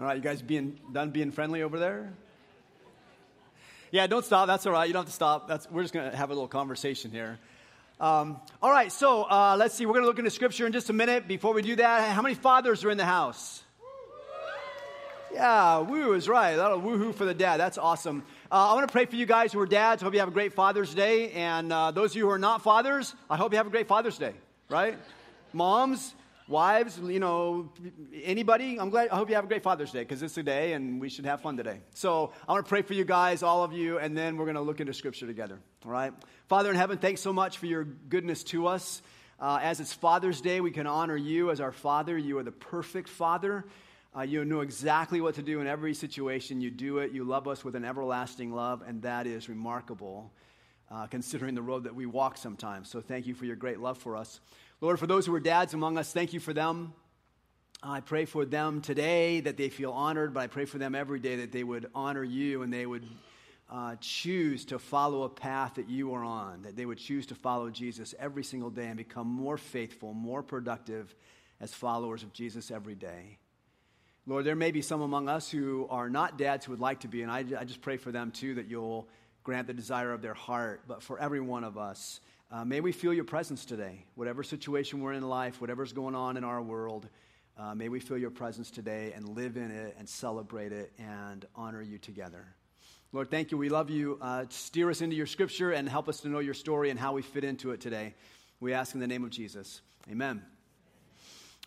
All right, you guys being done being friendly over there? Yeah, don't stop. That's all right. You don't have to stop. That's, we're just going to have a little conversation here. Um, all right, so uh, let's see. We're going to look into scripture in just a minute. Before we do that, how many fathers are in the house? Yeah, woo is right. That'll woohoo for the dad. That's awesome. Uh, I want to pray for you guys who are dads. Hope you have a great Father's Day. And uh, those of you who are not fathers, I hope you have a great Father's Day, right? Moms, wives, you know, anybody, I'm glad, I hope you have a great Father's Day because it's a day and we should have fun today. So I want to pray for you guys, all of you, and then we're going to look into Scripture together, all right? Father in heaven, thanks so much for your goodness to us. Uh, as it's Father's Day, we can honor you as our Father. You are the perfect Father. Uh, you know exactly what to do in every situation. You do it. You love us with an everlasting love, and that is remarkable uh, considering the road that we walk sometimes. So thank you for your great love for us. Lord, for those who are dads among us, thank you for them. I pray for them today that they feel honored, but I pray for them every day that they would honor you and they would uh, choose to follow a path that you are on, that they would choose to follow Jesus every single day and become more faithful, more productive as followers of Jesus every day. Lord, there may be some among us who are not dads who would like to be, and I, I just pray for them too that you'll grant the desire of their heart. But for every one of us, uh, may we feel your presence today. Whatever situation we're in life, whatever's going on in our world, uh, may we feel your presence today and live in it and celebrate it and honor you together. Lord, thank you. We love you. Uh, steer us into your scripture and help us to know your story and how we fit into it today. We ask in the name of Jesus. Amen.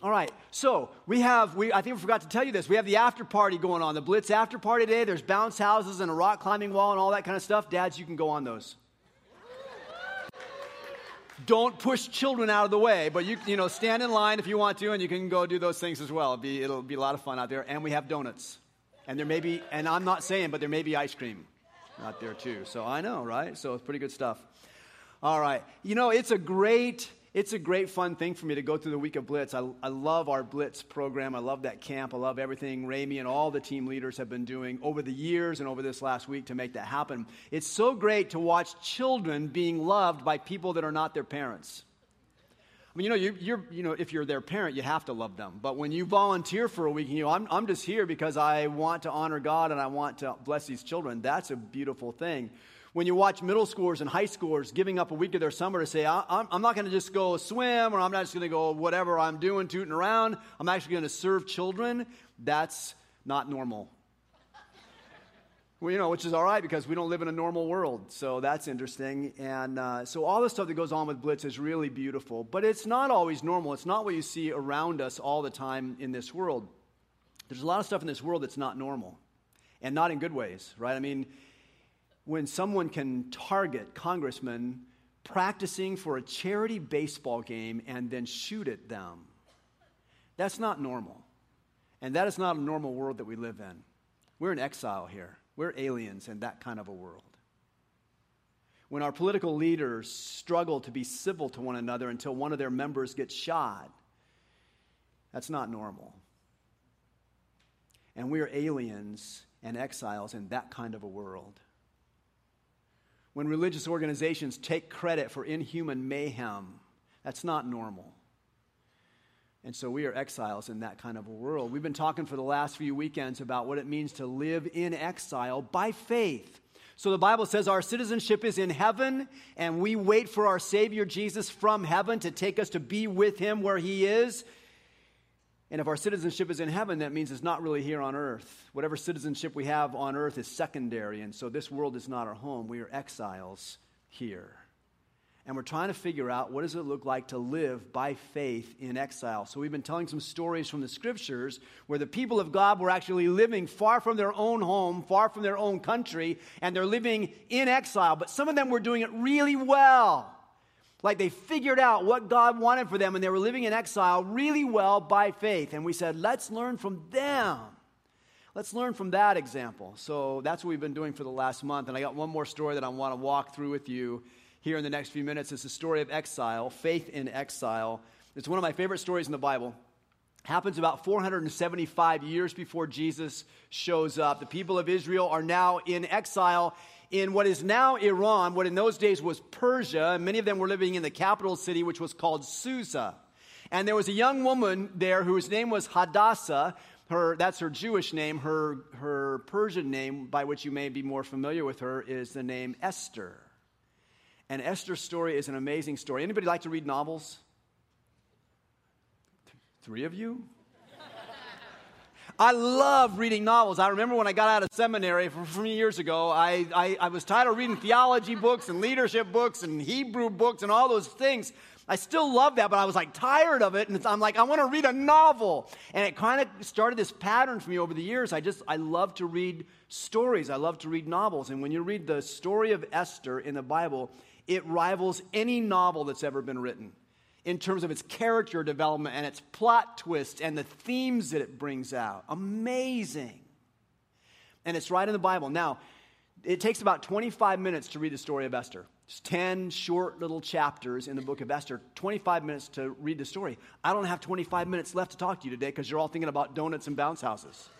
All right, so we have, we, I think we forgot to tell you this. We have the after party going on, the Blitz after party today. There's bounce houses and a rock climbing wall and all that kind of stuff. Dads, you can go on those. Don't push children out of the way, but you, you know, stand in line if you want to, and you can go do those things as well. It'll be, it'll be a lot of fun out there. And we have donuts. And there may be, and I'm not saying, but there may be ice cream out there too. So I know, right? So it's pretty good stuff. All right. You know, it's a great it's a great fun thing for me to go through the week of Blitz. I, I love our Blitz program. I love that camp. I love everything Rami and all the team leaders have been doing over the years and over this last week to make that happen. It's so great to watch children being loved by people that are not their parents. I mean, you know, you, you're, you know, if you're their parent, you have to love them. But when you volunteer for a week, you know, I'm, I'm just here because I want to honor God and I want to bless these children. That's a beautiful thing when you watch middle schoolers and high schoolers giving up a week of their summer to say, I'm not going to just go swim or I'm not just going to go whatever I'm doing, tooting around, I'm actually going to serve children, that's not normal. well, you know, which is all right because we don't live in a normal world. So that's interesting. And uh, so all the stuff that goes on with Blitz is really beautiful, but it's not always normal. It's not what you see around us all the time in this world. There's a lot of stuff in this world that's not normal and not in good ways, right? I mean, when someone can target congressmen practicing for a charity baseball game and then shoot at them. That's not normal. And that is not a normal world that we live in. We're in exile here. We're aliens in that kind of a world. When our political leaders struggle to be civil to one another until one of their members gets shot, that's not normal. And we are aliens and exiles in that kind of a world when religious organizations take credit for inhuman mayhem. That's not normal. And so we are exiles in that kind of a world. We've been talking for the last few weekends about what it means to live in exile by faith. So the Bible says our citizenship is in heaven, and we wait for our Savior Jesus from heaven to take us to be with Him where He is. And if our citizenship is in heaven, that means it's not really here on earth. Whatever citizenship we have on earth is secondary. And so this world is not our home. We are exiles here. And we're trying to figure out what does it look like to live by faith in exile. So we've been telling some stories from the scriptures where the people of God were actually living far from their own home, far from their own country, and they're living in exile. But some of them were doing it really well. Like they figured out what God wanted for them and they were living in exile really well by faith. And we said, let's learn from them. Let's learn from that example. So that's what we've been doing for the last month. And I got one more story that I want to walk through with you here in the next few minutes. It's the story of exile, faith in exile. It's one of my favorite stories in the Bible. Happens about 475 years before Jesus shows up. The people of Israel are now in exile in what is now Iran, what in those days was Persia, and many of them were living in the capital city, which was called Susa. And there was a young woman there whose name was Hadassah. her, that's her Jewish name. Her, her Persian name, by which you may be more familiar with her, is the name Esther. And Esther's story is an amazing story. Anybody like to read novels? Three of you? I love reading novels. I remember when I got out of seminary from, years ago, I, I, I was tired of reading theology books and leadership books and Hebrew books and all those things. I still love that, but I was like tired of it. And I'm like, I want to read a novel. And it kind of started this pattern for me over the years. I just, I love to read stories. I love to read novels. And when you read the story of Esther in the Bible, it rivals any novel that's ever been written in terms of its character development and its plot twist and the themes that it brings out. Amazing. And it's right in the Bible. Now, it takes about 25 minutes to read the story of Esther. It's 10 short little chapters in the book of Esther, 25 minutes to read the story. I don't have 25 minutes left to talk to you today because you're all thinking about donuts and bounce houses.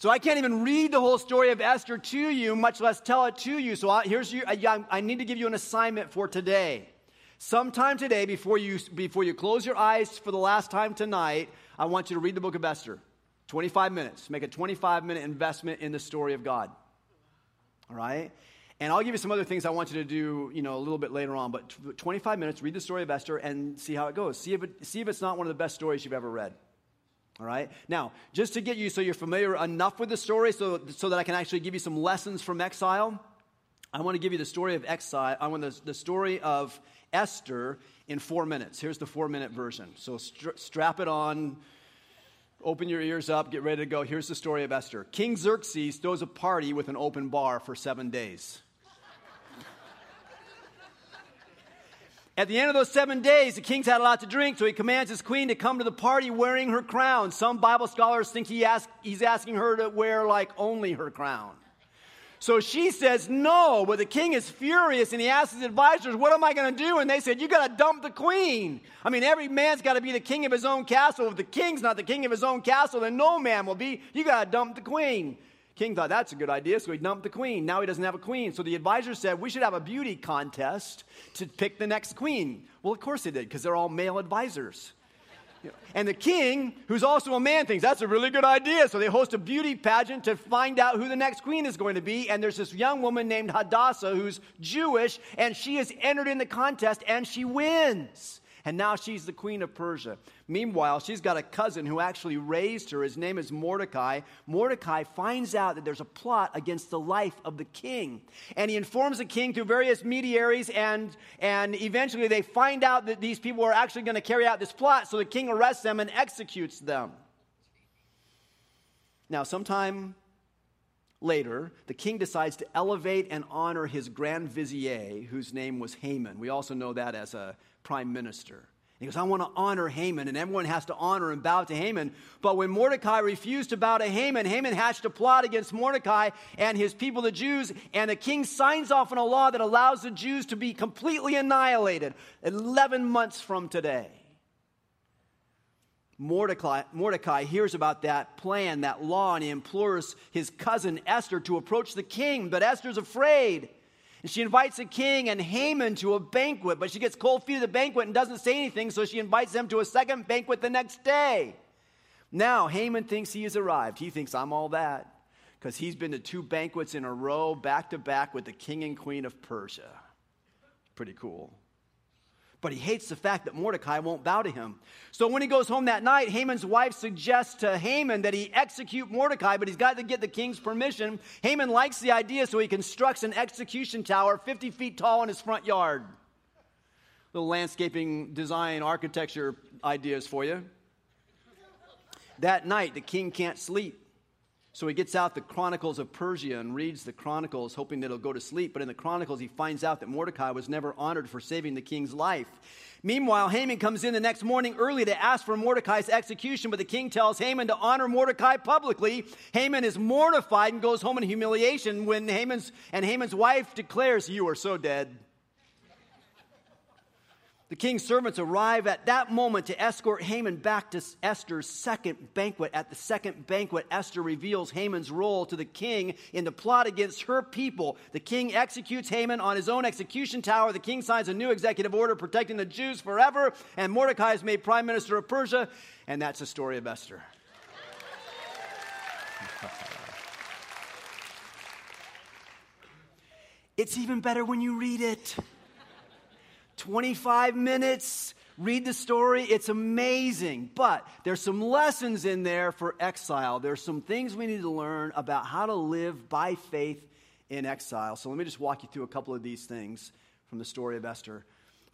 So I can't even read the whole story of Esther to you, much less tell it to you. So I, here's your, I, I need to give you an assignment for today. Sometime today, before you, before you close your eyes for the last time tonight, I want you to read the book of Esther. 25 minutes. Make a 25 minute investment in the story of God. All right? And I'll give you some other things I want you to do, you know, a little bit later on. But 25 minutes, read the story of Esther and see how it goes. See if, it, see if it's not one of the best stories you've ever read. All right? Now, just to get you so you're familiar enough with the story so, so that I can actually give you some lessons from exile, I want to give you the story of exile. I want the, the story of Esther in four minutes. Here's the four minute version. So strap it on, open your ears up, get ready to go. Here's the story of Esther. King Xerxes throws a party with an open bar for seven days. At the end of those seven days, the king's had a lot to drink, so he commands his queen to come to the party wearing her crown. Some Bible scholars think he ask, he's asking her to wear like only her crown. So she says no, but the king is furious and he asks his advisors, What am I going to do? And they said, You got to dump the queen. I mean, every man's got to be the king of his own castle. If the king's not the king of his own castle, then no man will be. You got to dump the queen. King thought that's a good idea, so he dumped the queen. Now he doesn't have a queen. So the advisors said, We should have a beauty contest to pick the next queen. Well, of course they did, because they're all male advisors. And the king, who's also a man, thinks that's a really good idea. So they host a beauty pageant to find out who the next queen is going to be. And there's this young woman named Hadassah who's Jewish, and she has entered in the contest and she wins and now she's the queen of Persia. Meanwhile, she's got a cousin who actually raised her. His name is Mordecai. Mordecai finds out that there's a plot against the life of the king. And he informs the king through various mediaries, and, and eventually they find out that these people are actually going to carry out this plot. So the king arrests them and executes them. Now, sometime later, the king decides to elevate and honor his grand vizier, whose name was Haman. We also know that as a prime minister. He goes, I want to honor Haman, and everyone has to honor and bow to Haman. But when Mordecai refused to bow to Haman, Haman hatched a plot against Mordecai and his people, the Jews, and the king signs off on a law that allows the Jews to be completely annihilated 11 months from today. Mordecai, Mordecai hears about that plan, that law, and he implores his cousin Esther to approach the king, but Esther's afraid. And she invites the king and Haman to a banquet, but she gets cold feet at the banquet and doesn't say anything, so she invites them to a second banquet the next day. Now, Haman thinks he has arrived. He thinks I'm all that because he's been to two banquets in a row, back to back, with the king and queen of Persia. Pretty cool. But he hates the fact that Mordecai won't bow to him. So when he goes home that night, Haman's wife suggests to Haman that he execute Mordecai, but he's got to get the king's permission. Haman likes the idea, so he constructs an execution tower 50 feet tall in his front yard. Little landscaping design architecture ideas for you. That night, the king can't sleep. So he gets out the Chronicles of Persia and reads the Chronicles, hoping that he'll go to sleep. But in the Chronicles, he finds out that Mordecai was never honored for saving the king's life. Meanwhile, Haman comes in the next morning early to ask for Mordecai's execution, but the king tells Haman to honor Mordecai publicly. Haman is mortified and goes home in humiliation when Haman's and Haman's wife declares, "You are so dead." The king's servants arrive at that moment to escort Haman back to Esther's second banquet. At the second banquet, Esther reveals Haman's role to the king in the plot against her people. The king executes Haman on his own execution tower. The king signs a new executive order protecting the Jews forever, and Mordecai is made prime minister of Persia, and that's the story of Esther. it's even better when you read it. 25 minutes, read the story. It's amazing. But there's some lessons in there for exile. There's some things we need to learn about how to live by faith in exile. So let me just walk you through a couple of these things from the story of Esther.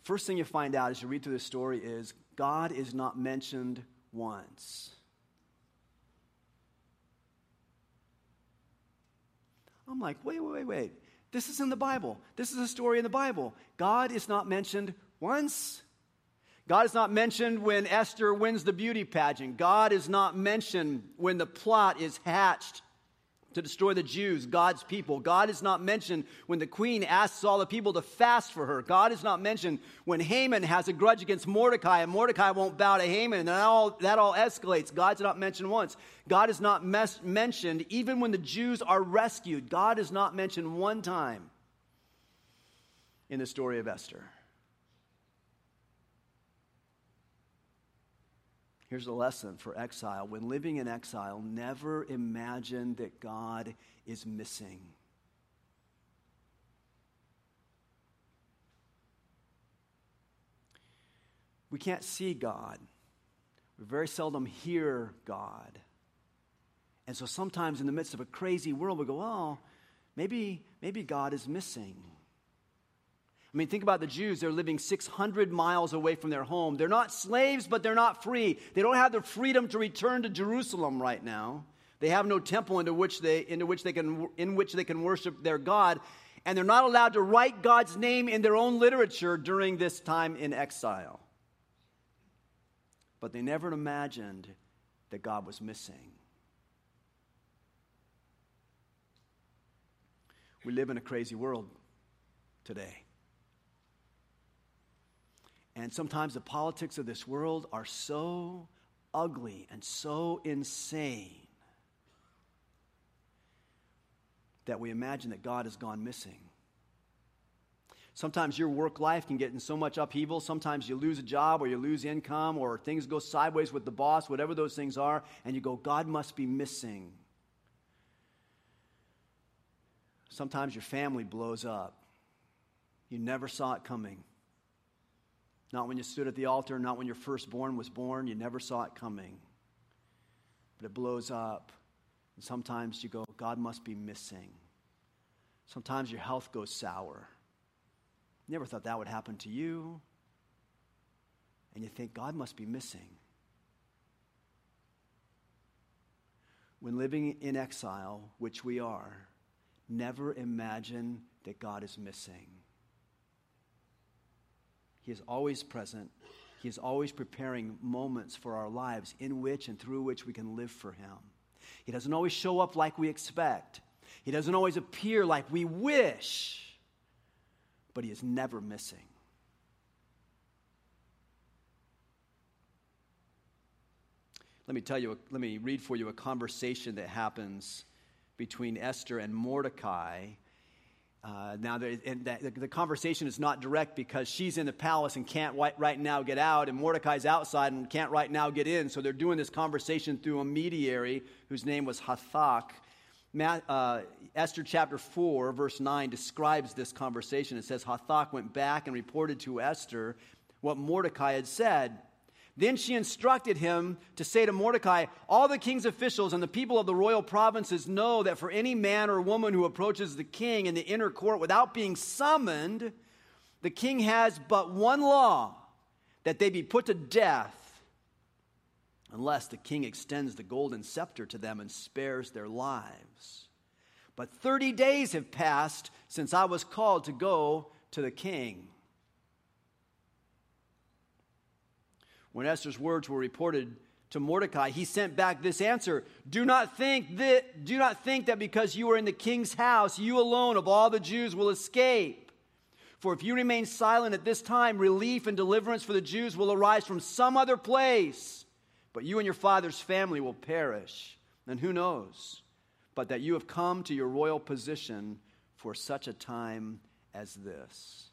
First thing you find out as you read through this story is God is not mentioned once. I'm like, wait, wait, wait, wait. This is in the Bible. This is a story in the Bible. God is not mentioned once. God is not mentioned when Esther wins the beauty pageant. God is not mentioned when the plot is hatched to destroy the Jews, God's people. God is not mentioned when the queen asks all the people to fast for her. God is not mentioned when Haman has a grudge against Mordecai and Mordecai won't bow to Haman and that all, that all escalates. God's not mentioned once. God is not mes- mentioned even when the Jews are rescued. God is not mentioned one time in the story of Esther. Here's a lesson for exile. When living in exile, never imagine that God is missing. We can't see God. We very seldom hear God. And so sometimes in the midst of a crazy world, we go, oh, maybe, maybe God is missing. I mean, think about the Jews. They're living 600 miles away from their home. They're not slaves, but they're not free. They don't have the freedom to return to Jerusalem right now. They have no temple into which they, into which they can, in which they can worship their God. And they're not allowed to write God's name in their own literature during this time in exile. But they never imagined that God was missing. We live in a crazy world today. And sometimes the politics of this world are so ugly and so insane that we imagine that God has gone missing. Sometimes your work life can get in so much upheaval. Sometimes you lose a job or you lose income or things go sideways with the boss, whatever those things are, and you go, God must be missing. Sometimes your family blows up. You never saw it coming. Not when you stood at the altar, not when your firstborn was born. You never saw it coming. But it blows up. And sometimes you go, God must be missing. Sometimes your health goes sour. You Never thought that would happen to you. And you think, God must be missing. When living in exile, which we are, never imagine that God is missing. He is always present. He is always preparing moments for our lives in which and through which we can live for Him. He doesn't always show up like we expect, He doesn't always appear like we wish, but He is never missing. Let me tell you, let me read for you a conversation that happens between Esther and Mordecai uh, now, the, the, the, conversation is not direct because she's in the palace and can't right now get out, and Mordecai's outside and can't right now get in. So they're doing this conversation through a mediary whose name was Hathach. Uh, Esther chapter 4, verse 9, describes this conversation. It says, Hathach went back and reported to Esther what Mordecai had said. Then she instructed him to say to Mordecai, All the king's officials and the people of the royal provinces know that for any man or woman who approaches the king in the inner court without being summoned, the king has but one law that they be put to death unless the king extends the golden scepter to them and spares their lives. But 30 days have passed since I was called to go to the king. When Esther's words were reported to Mordecai, he sent back this answer Do not think that, do not think that because you are in the king's house, you alone of all the Jews will escape. For if you remain silent at this time, relief and deliverance for the Jews will arise from some other place, but you and your father's family will perish. And who knows? But that you have come to your royal position for such a time as this.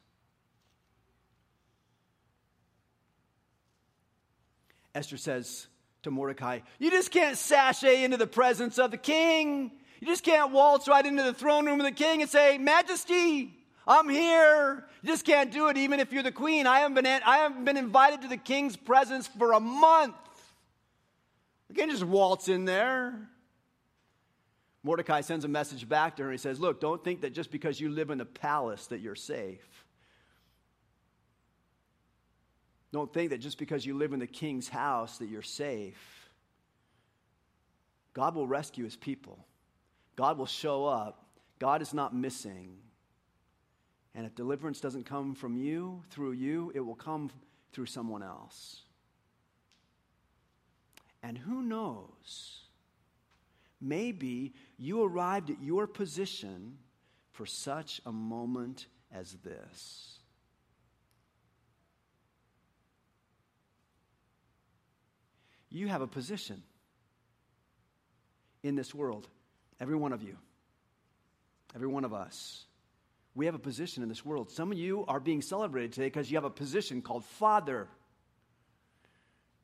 Esther says to Mordecai, You just can't sashay into the presence of the king. You just can't waltz right into the throne room of the king and say, Majesty, I'm here. You just can't do it even if you're the queen. I haven't been, I haven't been invited to the king's presence for a month. You can't just waltz in there. Mordecai sends a message back to her. He says, Look, don't think that just because you live in the palace that you're safe. Don't think that just because you live in the king's house that you're safe. God will rescue his people. God will show up. God is not missing. And if deliverance doesn't come from you, through you, it will come through someone else. And who knows? Maybe you arrived at your position for such a moment as this. You have a position in this world, every one of you, every one of us. We have a position in this world. Some of you are being celebrated today because you have a position called Father.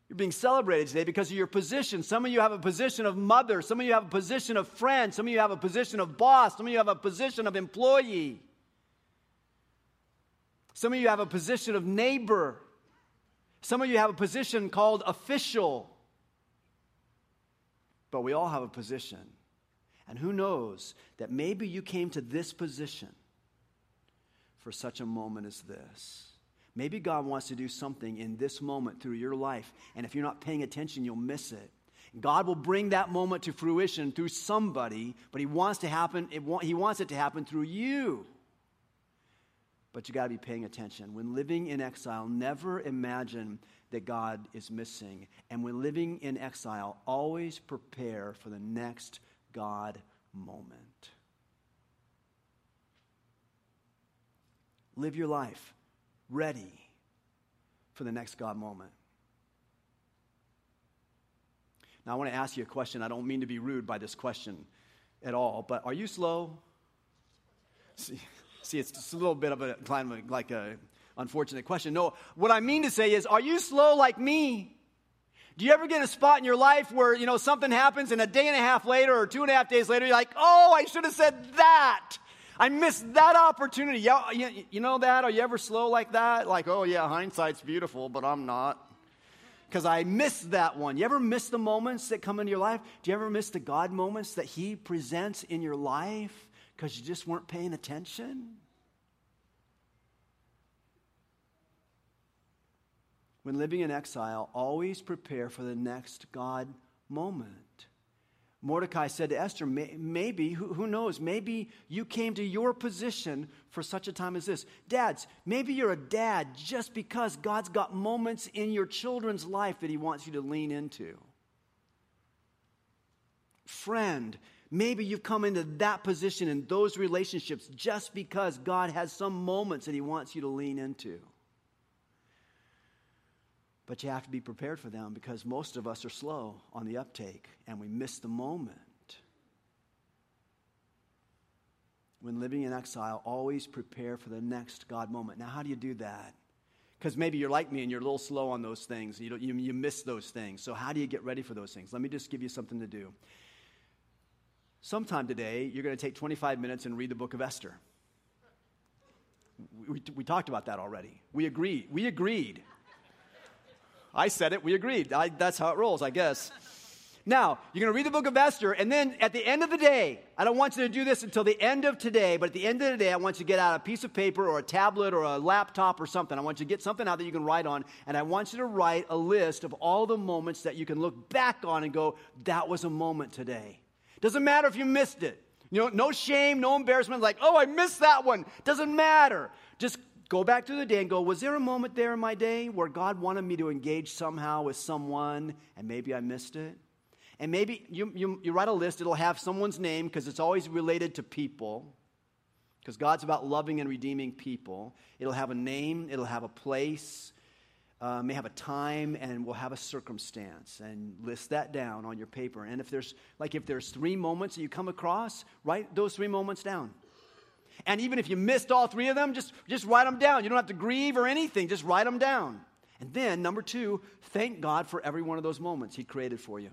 You're being celebrated today because of your position. Some of you have a position of mother. Some of you have a position of friend. Some of you have a position of boss. Some of you have a position of employee. Some of you have a position of neighbor. Some of you have a position called official. But we all have a position. And who knows that maybe you came to this position for such a moment as this. Maybe God wants to do something in this moment through your life, and if you're not paying attention, you'll miss it. God will bring that moment to fruition through somebody, but He wants to happen. Want, he wants it to happen through you. But you got to be paying attention. When living in exile, never imagine that God is missing. And when living in exile, always prepare for the next God moment. Live your life ready for the next God moment. Now, I want to ask you a question. I don't mean to be rude by this question at all, but are you slow? See, see it's just a little bit of a kind of like a unfortunate question. No, what I mean to say is, are you slow like me? Do you ever get a spot in your life where, you know, something happens and a day and a half later or two and a half days later, you're like, oh, I should have said that. I missed that opportunity. You, you know that? Are you ever slow like that? Like, oh, yeah, hindsight's beautiful, but I'm not. Because I missed that one. You ever miss the moments that come into your life? Do you ever miss the God moments that He presents in your life because you just weren't paying attention? When living in exile, always prepare for the next God moment. Mordecai said to Esther, maybe, who knows, maybe you came to your position for such a time as this. Dads, maybe you're a dad just because God's got moments in your children's life that He wants you to lean into. Friend, maybe you've come into that position in those relationships just because God has some moments that He wants you to lean into. But you have to be prepared for them because most of us are slow on the uptake and we miss the moment. When living in exile, always prepare for the next God moment. Now, how do you do that? Because maybe you're like me and you're a little slow on those things. You, you, you miss those things. So, how do you get ready for those things? Let me just give you something to do. Sometime today, you're going to take 25 minutes and read the book of Esther. We, we, we talked about that already. We agreed. We agreed I said it, we agreed. I, that's how it rolls, I guess. Now, you're going to read the book of Esther, and then at the end of the day, I don't want you to do this until the end of today, but at the end of the day, I want you to get out a piece of paper or a tablet or a laptop or something. I want you to get something out that you can write on, and I want you to write a list of all the moments that you can look back on and go, that was a moment today. Doesn't matter if you missed it. You know, no shame, no embarrassment, like, oh, I missed that one. Doesn't matter. Just go back to the day and go, was there a moment there in my day where God wanted me to engage somehow with someone and maybe I missed it? And maybe you, you, you write a list, it'll have someone's name because it's always related to people, because God's about loving and redeeming people. It'll have a name, it'll have a place, uh, may have a time, and will have a circumstance. And list that down on your paper. And if there's, like, if there's three moments that you come across, write those three moments down. And even if you missed all three of them, just, just write them down. You don't have to grieve or anything, just write them down. And then, number two, thank God for every one of those moments He created for you.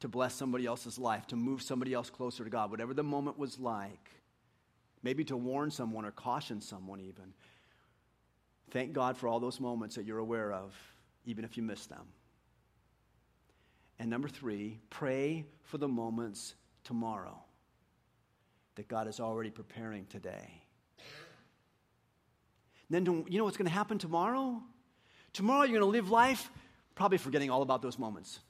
To bless somebody else's life, to move somebody else closer to God, whatever the moment was like. Maybe to warn someone or caution someone, even. Thank God for all those moments that you're aware of, even if you miss them. And number three, pray for the moments tomorrow that God is already preparing today. Then, you know what's going to happen tomorrow? Tomorrow, you're going to live life probably forgetting all about those moments.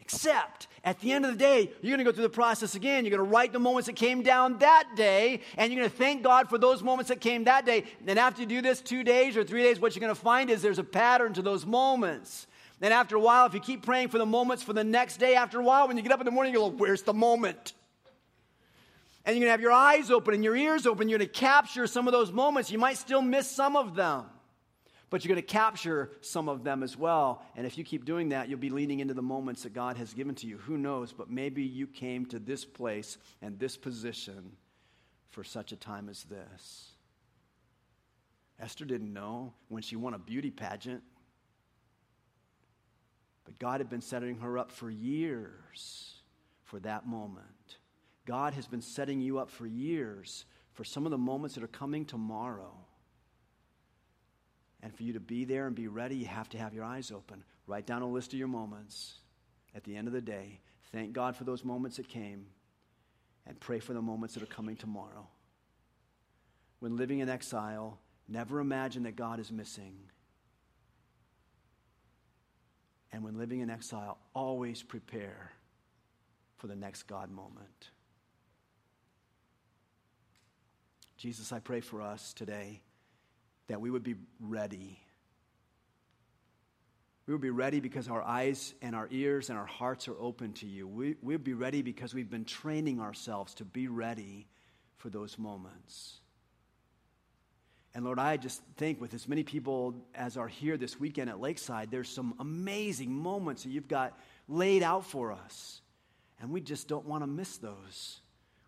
Except at the end of the day, you're going to go through the process again. You're going to write the moments that came down that day, and you're going to thank God for those moments that came that day. And after you do this two days or three days, what you're going to find is there's a pattern to those moments. And after a while, if you keep praying for the moments for the next day, after a while, when you get up in the morning, you go, Where's the moment? And you're going to have your eyes open and your ears open. You're going to capture some of those moments. You might still miss some of them, but you're going to capture some of them as well. And if you keep doing that, you'll be leaning into the moments that God has given to you. Who knows? But maybe you came to this place and this position for such a time as this. Esther didn't know when she won a beauty pageant but God had been setting her up for years for that moment. God has been setting you up for years for some of the moments that are coming tomorrow. And for you to be there and be ready, you have to have your eyes open. Write down a list of your moments at the end of the day. Thank God for those moments that came and pray for the moments that are coming tomorrow. When living in exile, never imagine that God is missing. And when living in exile, always prepare for the next God moment. Jesus, I pray for us today that we would be ready. We would be ready because our eyes and our ears and our hearts are open to you. We, we would be ready because we've been training ourselves to be ready for those moments. And Lord, I just think with as many people as are here this weekend at Lakeside, there's some amazing moments that you've got laid out for us. And we just don't want to miss those.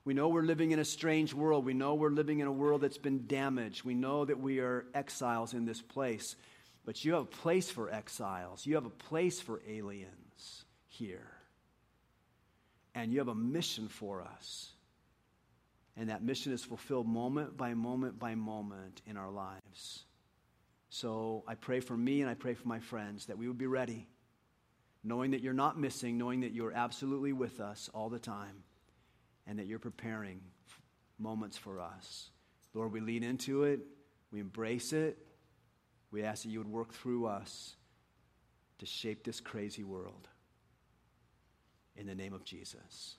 We know we're living in a strange world. We know we're living in a world that's been damaged. We know that we are exiles in this place. But you have a place for exiles, you have a place for aliens here. And you have a mission for us. And that mission is fulfilled moment by moment by moment in our lives. So I pray for me and I pray for my friends that we would be ready, knowing that you're not missing, knowing that you're absolutely with us all the time, and that you're preparing moments for us. Lord, we lean into it, we embrace it. We ask that you would work through us to shape this crazy world. In the name of Jesus.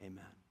Amen.